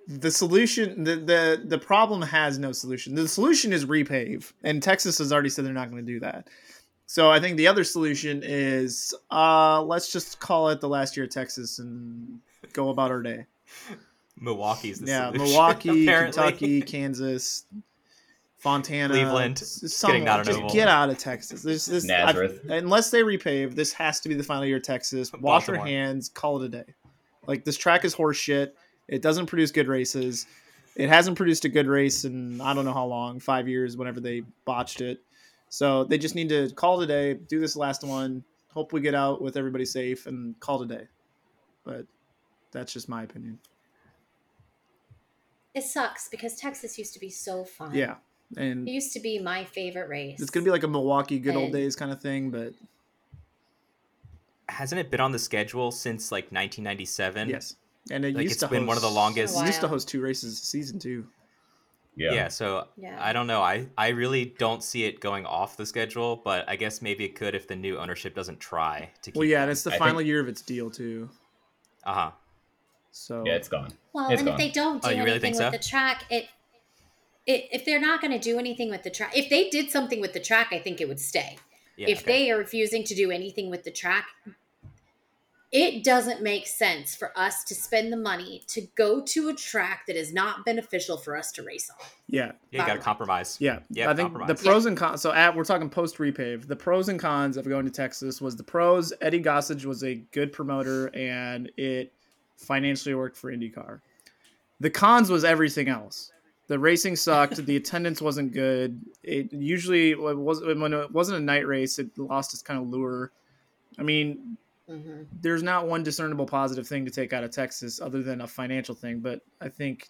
the solution, the, the the problem has no solution. The solution is repave, and Texas has already said they're not going to do that. So I think the other solution is uh, let's just call it the last year of Texas and go about our day. Milwaukee's the yeah, solution, Milwaukee, apparently. Kentucky, Kansas, Fontana, Cleveland. getting somewhere. not Just get out of Texas. This, this, Nazareth. I've- unless they repave, this has to be the final year of Texas. Wash your hands, call it a day. Like this track is horse shit. It doesn't produce good races. It hasn't produced a good race in I don't know how long, five years, whenever they botched it. So they just need to call it a day, do this last one, hope we get out with everybody safe, and call it a day. But that's just my opinion. It sucks because Texas used to be so fun. Yeah, and It used to be my favorite race. it's gonna be like a Milwaukee good old days kind of thing. But Hasn't it been on the schedule since like 1997? yes, and it Like, used it's to been one of the host- longest- it used to host two races a season too. Yeah. Yeah. so Yeah. I don't know. I I really don't see it going off the schedule, but I guess maybe it could if the new ownership doesn't try to keep. Well, yeah, and it's the I final think- year of its deal too. Uh huh. So Yeah, it's gone. Well, It's and gone. if they don't oh, do Oh, you really anything think with so? the track, it, it if they're not going to do anything with the track, if they did something with the track, I think it would stay. Yeah. if okay. they are refusing to do anything with the track, it doesn't make sense for us to spend the money to go to a track that is not beneficial for us to race on. yeah, yeah, you got to compromise. Yeah, Yeah, I think the compromise. pros and cons. So at we're talking post repave. The pros and cons of going to Texas was the pros. Eddie Gossage was a good promoter, and it financially worked for IndyCar. The cons was everything else. The racing sucked. the attendance wasn't good. It usually it was when it wasn't a night race. It lost its kind of lure. I mean, Mhm. there's not one discernible positive thing to take out of Texas other than a financial thing. But I think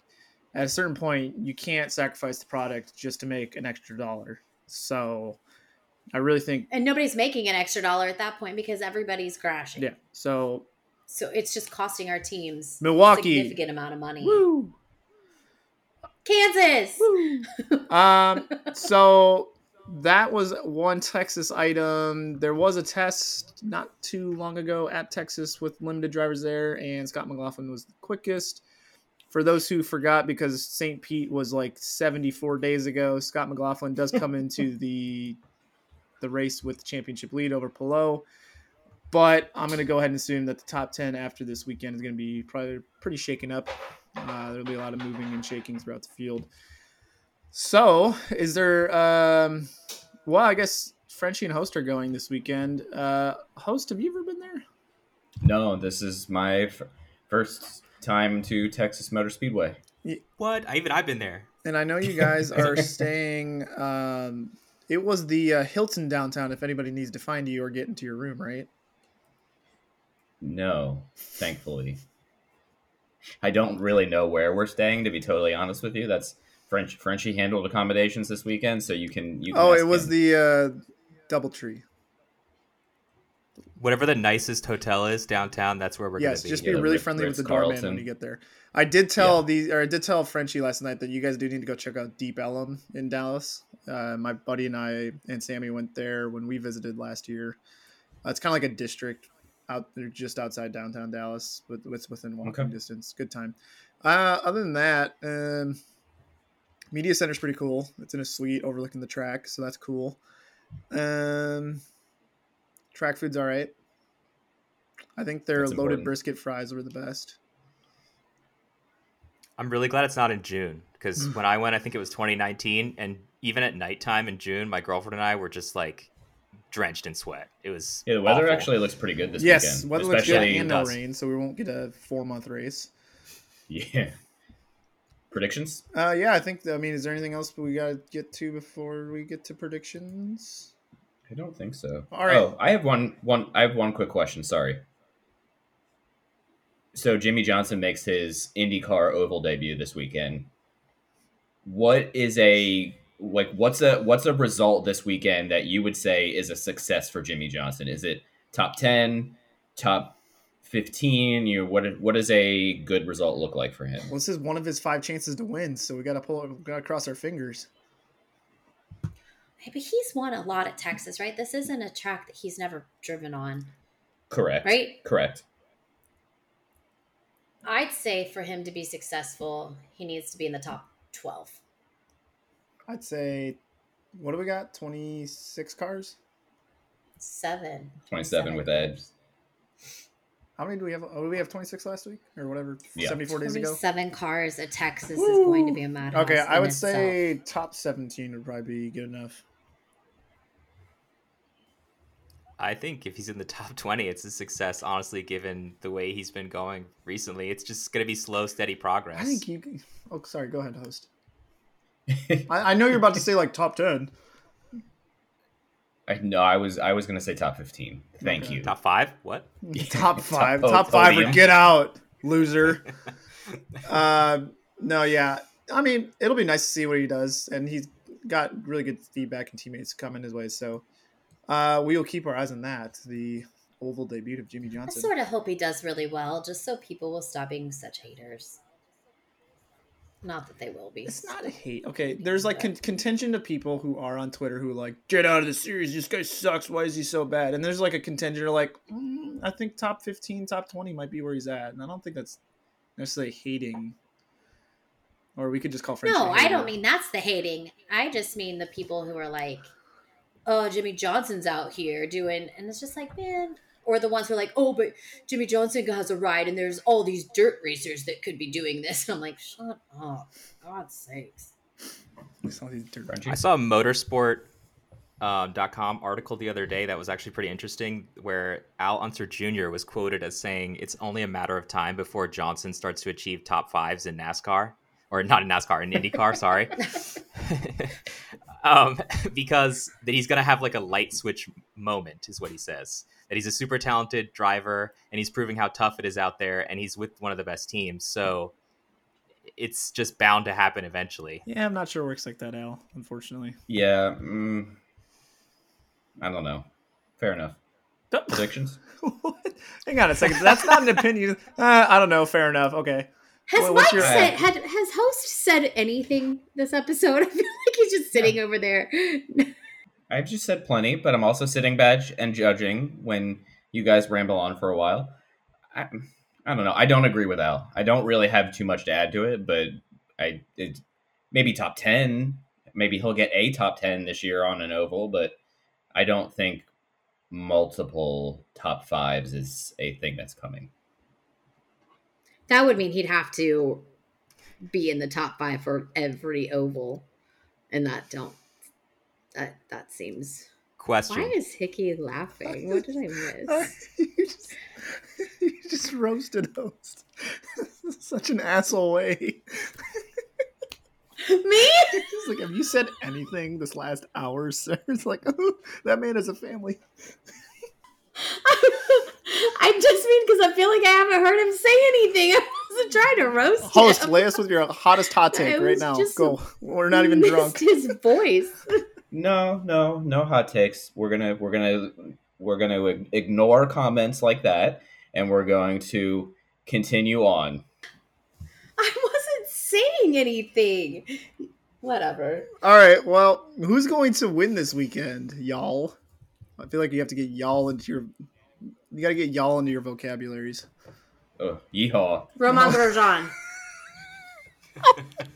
at a certain point, you can't sacrifice the product just to make an extra dollar. So I really think, And nobody's making an extra dollar at that point because everybody's crashing. yeah. So So it's just costing our teams Milwaukee. significant amount of money. woo. Kansas. Um, so that was one Texas item. There was a test not too long ago at Texas with limited drivers there, and Scott McLaughlin was the quickest. For those who forgot, because St. Pete was like 74 days ago, Scott McLaughlin does come into the the race with the championship lead over Palou. But I'm going to go ahead and assume that the top 10 after this weekend is going to be probably pretty shaken up. Uh, there'll be a lot of moving and shaking throughout the field. So, is there? Um, well, I guess Frenchie and Host are going this weekend. Uh, Host, have you ever been there? No, this is my f- first time to Texas Motor Speedway. What? I, even I've been there. And I know you guys are staying. Um, it was the uh, Hilton downtown. If anybody needs to find you or get into your room, right? No, thankfully. I don't really know where we're staying, to be totally honest with you. That's French. Frenchie handled accommodations this weekend, so you can. You can Oh, it was him. the uh, DoubleTree. Whatever the nicest hotel is downtown, that's where we're Yes, gonna be. just be the really Ritz- friendly with the Ritz-Carlton. doorman when you get there. I did tell these, or I did tell Frenchy last night that you guys do need to go check out Deep Ellum in Dallas. Uh, my buddy and I and Sammy went there when we visited last year. Uh, it's kind of like a district out there just outside downtown Dallas, but it's within walking Okay. distance. Good time. Uh, other than that, um, media center's pretty cool. It's in a suite overlooking the track, so that's cool. Um, track food's all right. I think their That's loaded important. brisket fries were the best. I'm really glad it's not in June because Mm. when I went, I think it was 2019, and even at nighttime in June, my girlfriend and I were just like drenched in sweat. It was Yeah, the weather awful. actually looks pretty good this yes, weekend. weather looks good especially and no rain, so we won't get a four month race. yeah. Predictions? Uh, yeah, I think. I mean, is there anything else we gotta get to before we get to predictions? I don't think so. All right. Oh, I have one. One. I have one quick question. Sorry. So Jimmie Johnson makes his IndyCar Oval debut this weekend. What is a like? What's a what's a result this weekend that you would say is a success for Jimmie Johnson? Is it top ten, top fifteen? You what? What does a good result look like for him? Well, this is one of his five chances to win, so we gotta pull. We gotta cross our fingers. But he's won a lot at Texas, right? This isn't a track that he's never driven on, Correct. right? Correct. I'd say for him to be successful, he needs to be in the top 12. I'd say, what do we got? Twenty six cars. Seven. Twenty-seven with Ed. How many do we have? Oh, we have twenty six last week or whatever. Yeah. Seventy four days ago. Seven cars at Texas is going to be a madhouse. Okay, I in would itself. say top seventeen would probably be good enough. I think if he's in the top 20, it's a success, honestly, given the way he's been going recently. It's just going to be slow, steady progress. I think you. Oh, sorry. Go ahead, host. I, I know you're about to say like top ten. I no, I was I was gonna say top fifteen. Thank Okay. you. Top five? What? top five, po- top five, or get out, loser. uh, no, yeah, I mean, it'll be nice to see what he does, and he's got really good feedback and teammates coming his way. So uh, we will keep our eyes on that. The oval debut of Jimmie Johnson. I sort of hope he does really well, just so people will stop being such haters. Not that they will be. It's not a hate. Okay, there's like con- contingent of people who are on Twitter who are like, get out of the series. This guy sucks. Why is he so bad? And there's like a contingent of like, mm, I think top 15, top 20 might be where he's at. And I don't think that's necessarily hating. Or we could just call French. No, I don't mean that's the hating. I just mean the people who are like, "Oh, Jimmie Johnson's out here doing," and it's just like, man. Or the ones who are like, "Oh, but Jimmie Johnson has a ride, and there's all these dirt racers that could be doing this." And I'm like, shut up, God's sakes. It's all these dirt- Frenchie? I saw a motorsport. Um, dot .com article the other day that was actually pretty interesting where Al Unser Jr. was quoted as saying it's only a matter of time before Johnson starts to achieve top fives in NASCAR or not in NASCAR in IndyCar sorry um, because that he's gonna have like a light switch moment is what he says that he's a super talented driver and he's proving how tough it is out there and he's with one of the best teams so it's just bound to happen eventually Yeah, I'm not sure it works like that, Al, unfortunately. Yeah. Mm, I don't know. Fair enough. Predictions? What? Hang on a second. That's not an opinion. Uh, I don't know. Fair enough. Okay. Has What- what's Mike your- said? Had, has host said anything this episode? I feel like he's just sitting over there. I've just said plenty, but I'm also sitting back and judging when you guys ramble on for a while. I, I don't know. I don't agree with Al. I don't really have too much to add to it, but I it, maybe top ten. Maybe he'll get a top ten this year on an oval, but I don't think multiple top fives is a thing that's coming. That would mean he'd have to be in the top five for every oval, and that don't. That that seems. question Why is Hickey laughing? What did I miss? you, just, you just roasted host. Such an asshole way. Me? It's like, have you said anything this last hour, sir? It's like, oh, that man has a family. I just mean because I feel like I haven't heard him say anything. I wasn't trying to roast Host, him. lay us with your hottest hot I take right now. Go. We're not even missed drunk. His voice. No, no, no hot takes. We're gonna we're gonna we're gonna ignore comments like that, and we're going to continue on. I wasn't saying anything. Whatever. All right. Well, who's going to win this weekend, y'all? I feel like you have to get y'all into your. You got to get y'all into your vocabularies. Oh, yeehaw! Romain Grosjean.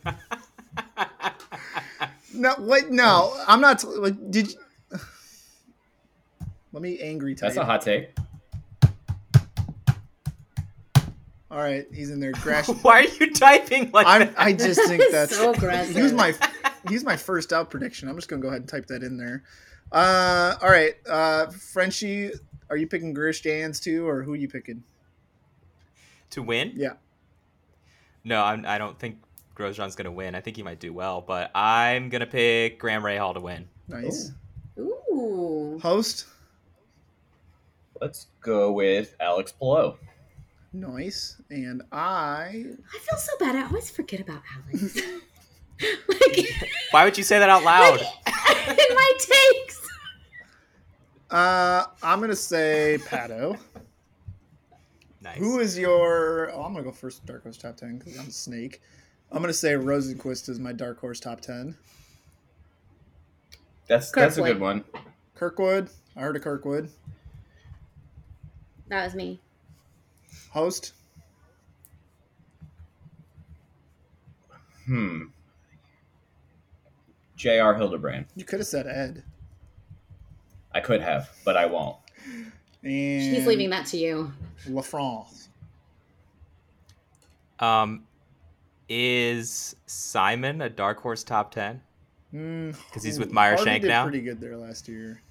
No, wait, no, I'm not. Like, did you? Let me angry type. That's a hot take. All right, he's in there. Grash. Why are you typing like I'm, that? I just think that's So aggressive. He's my use my first out prediction. I'm just gonna go ahead and type that in there. Uh, all right, uh, Frenchie, are you picking Grish Jans too, or who are you picking? to win? Yeah, No, I'm, I don't think Grosjean's gonna win. I think he might do well, but I'm gonna pick Graham Rahal to win. nice. Ooh. Host, Let's go with Alex Palou. nice, and I. I feel so bad. I always forget about Alex. like, Why would you say that out loud? like in my takes. Uh, I'm gonna say Pato. nice. Who is your? Oh, I'm gonna go first. Dark horse top ten because I'm a snake. I'm gonna say Rosenqvist is my dark horse top ten. That's that's a good one. Kirkwood, I heard of Kirkwood. That was me. Host, Hmm. J.R. Hildebrand. you could have said Ed. I could have, but I won't. And He's leaving that to you. La France. Um, is Simon a dark horse top ten? Because Because he's with Meyer Shank did now? Pretty good there last year.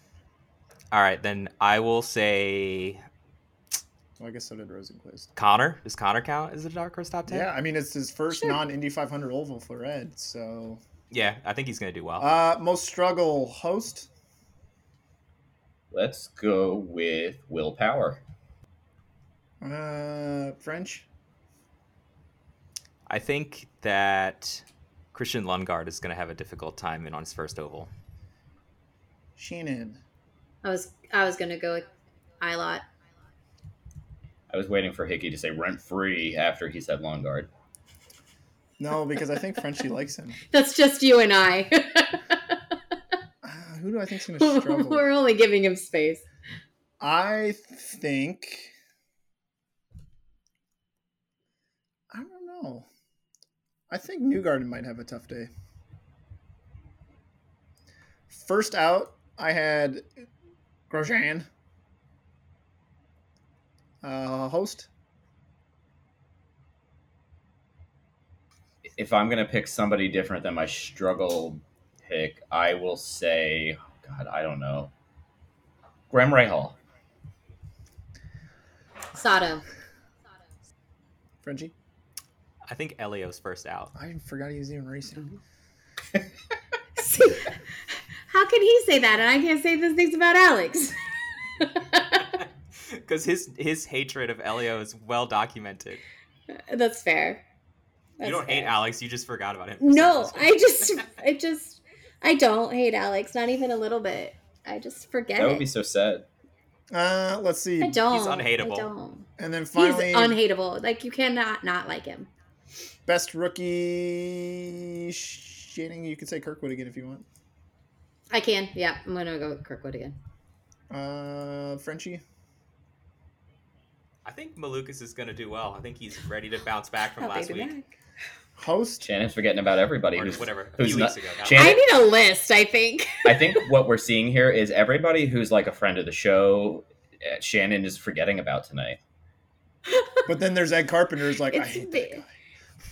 All right, then I will say Well, I guess so did Rosenqvist. Connor. Does Connor count as a dark horse top ten? Yeah, I mean it's his first Sure. non-Indy 500 oval for Ed. So, Yeah, I think he's gonna do well. uh, most struggle host. Let's go with Will Power. Uh, French. I think that Christian Lundgaard is going to have a difficult time in on his first oval. Shannon. I was I was gonna go with Ilott. I was waiting for Hickey to say rent free after he said Lundgaard. No, because I think Frenchie likes him. That's just you and I. Uh, who do I think's going to struggle? We're only giving him space. I think. I don't know. I think Newgarden might have a tough day. First out, I had Grosjean. Uh, host. If I'm gonna pick somebody different than my struggle pick, I will say, God, I don't know, Graham Rahal. Sato. Frenchie. I think Elio's first out. I forgot he was even racing. See, how can he say that and I can't say those things about Alex? Because his his hatred of Elio is well documented. That's fair. That's you don't hate. Alex, you just forgot about him. No. I just, I just, I don't hate Alex, not even a little bit. I just forget That it. would be so sad. Uh, let's see. I don't. He's unhateable. I don't. And then finally, He's unhateable. Like you cannot not like him. Best rookie. Shannon, you can say Kirkwood again if you want. I can. Yeah, I'm gonna go with Kirkwood again. Uh, Frenchie. I think Malukas is going to do well. I think he's ready to bounce back from last week. back. Host. Shannon's forgetting about everybody Or who's whatever, a Who's few not, weeks ago. That Shannon, I need a list. I think. I think what we're seeing here is everybody who's like a friend of the show. uh, Shannon is forgetting about tonight. But then there's Ed Carpenter. Who's like, I It's hate the- that guy.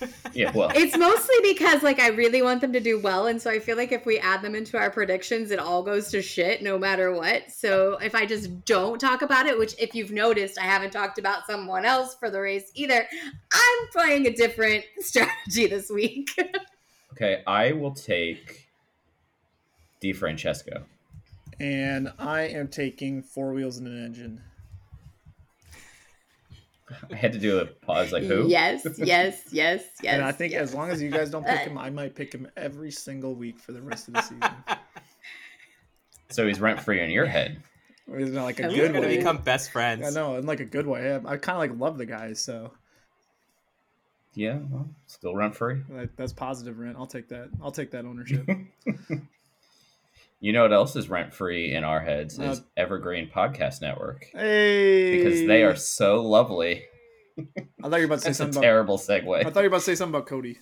Yeah, well, It's mostly because like I really want them to do well, and so I feel like if we add them into our predictions, it all goes to shit no matter what. So if I just don't talk about it, which if you've noticed, I haven't talked about someone else for the race either. I'm playing a different strategy this week. okay, I will take DeFrancesco. And I am taking four wheels and an engine. I had to do a pause, like who? Yes, yes, yes, yes. and I think yes. as long as you guys don't uh, pick him, I might pick him every single week for the rest of the season. So he's rent free in your head. Or It's not like a You're You're good going to way. become best friends. I know, in like a good way. I, I kind of like love the guy, so Yeah, well, still rent free. that, that's positive rent. I'll take that. I'll take that ownership. You know what else is rent free in our heads is Uh, Evergreen Podcast Network hey, because they are so lovely. I thought you were about to say something about. terrible segue. I thought you were about to say something about Cody.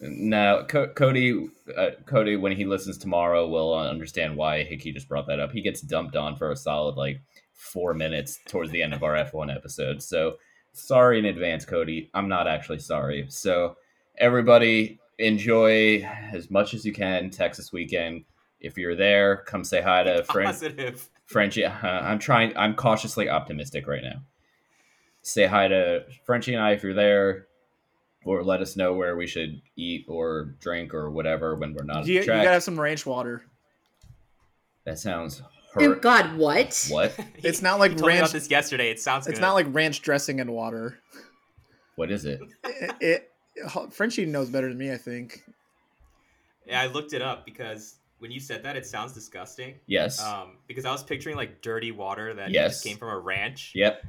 No, Co- Cody, uh, Cody, when he listens tomorrow, will understand why Hickey just brought that up. He gets dumped on for a solid like four minutes towards the end of our F1 episode. So sorry in advance, Cody. I'm not actually sorry. So everybody enjoy as much as you can Texas weekend. If you're there, come say hi to Fran- Positive. Frenchie. Uh, I'm trying. I'm cautiously optimistic right now. Say hi to Frenchie and I if you're there, or let us know where we should eat or drink or whatever when we're not at You, the you gotta have some ranch water. That sounds Oh hurt. God, what? What? It's not like you told me ranch- about this yesterday. It sounds It's good. not like ranch dressing and water. What is it? It, it, Frenchie knows better than me, I think. Yeah, I looked it up because when you said that, it sounds disgusting. Yes. Um, because I was picturing like dirty water that Yes. just came from a ranch. yep.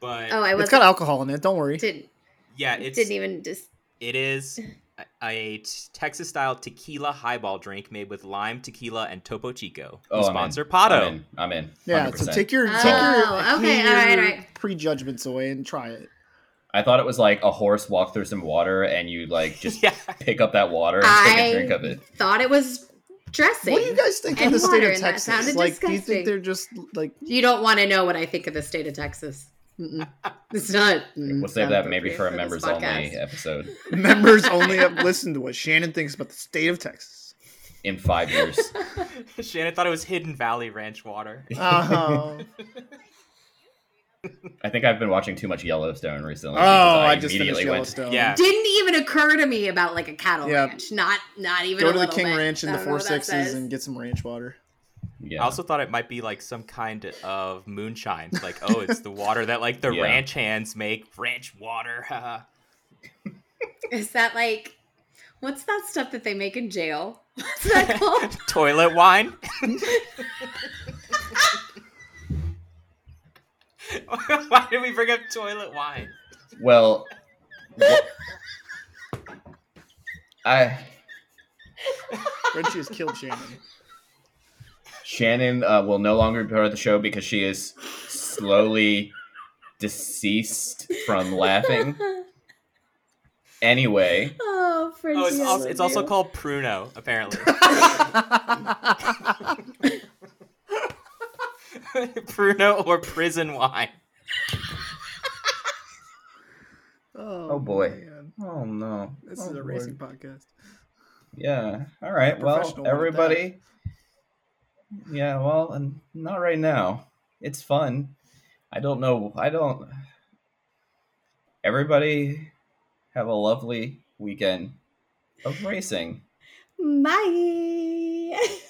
But Oh, I It's was got alcohol in it. Don't worry. didn't yeah, it's didn't even just. it is a, a t- Texas style tequila highball drink made with lime, tequila, and Topo Chico. Oh, sponsor in. Pato. I'm in. I'm in. Yeah, so 100%. take your, take Oh, your, okay, all right, all right. prejudgments away and try it. I thought it was like a horse walk through some water and you like just yeah. pick up that water and take a I drink of it. thought it was dressing. What do you guys think of the state of and that Texas? sounded Like, do you think they're just like You don't want to know what I think of the state of Texas. Mm-mm. It's not. mm, We'll save that maybe for a members only episode members only have listened to what Shannon thinks about the state of Texas? in five years. Shannon thought it was Hidden Valley Ranch water. Oh, I think I've been watching too much Yellowstone recently. oh, because I just finished Yellowstone. Yeah. Didn't even occur to me about like a cattle Yeah. ranch. Not not even Go a to the King bit. Ranch in the don't know Four what that Sixes says. and get some ranch water. Yeah. I also thought it might be like some kind of moonshine. Like, oh, it's the water that like the Yeah. ranch hands make. Ranch water. Is that like What's that stuff that they make in jail? What's that called? Toilet wine. Why did we bring up toilet wine? Well, wh- I Frenchie has killed Shannon. Shannon uh, will no longer be part of the show because she is slowly deceased from laughing. Anyway, oh, Frenchie. Oh, it's also, it's also called Pruno, apparently. Pruno or prison wine. Oh, Oh, boy. man. oh no, This Oh, is a Lord. racing podcast. Yeah. All right. Well, Professional one at that. everybody. Yeah. Well, and not right now. It's fun. I don't know. I don't. Everybody, have a lovely weekend of racing. Bye.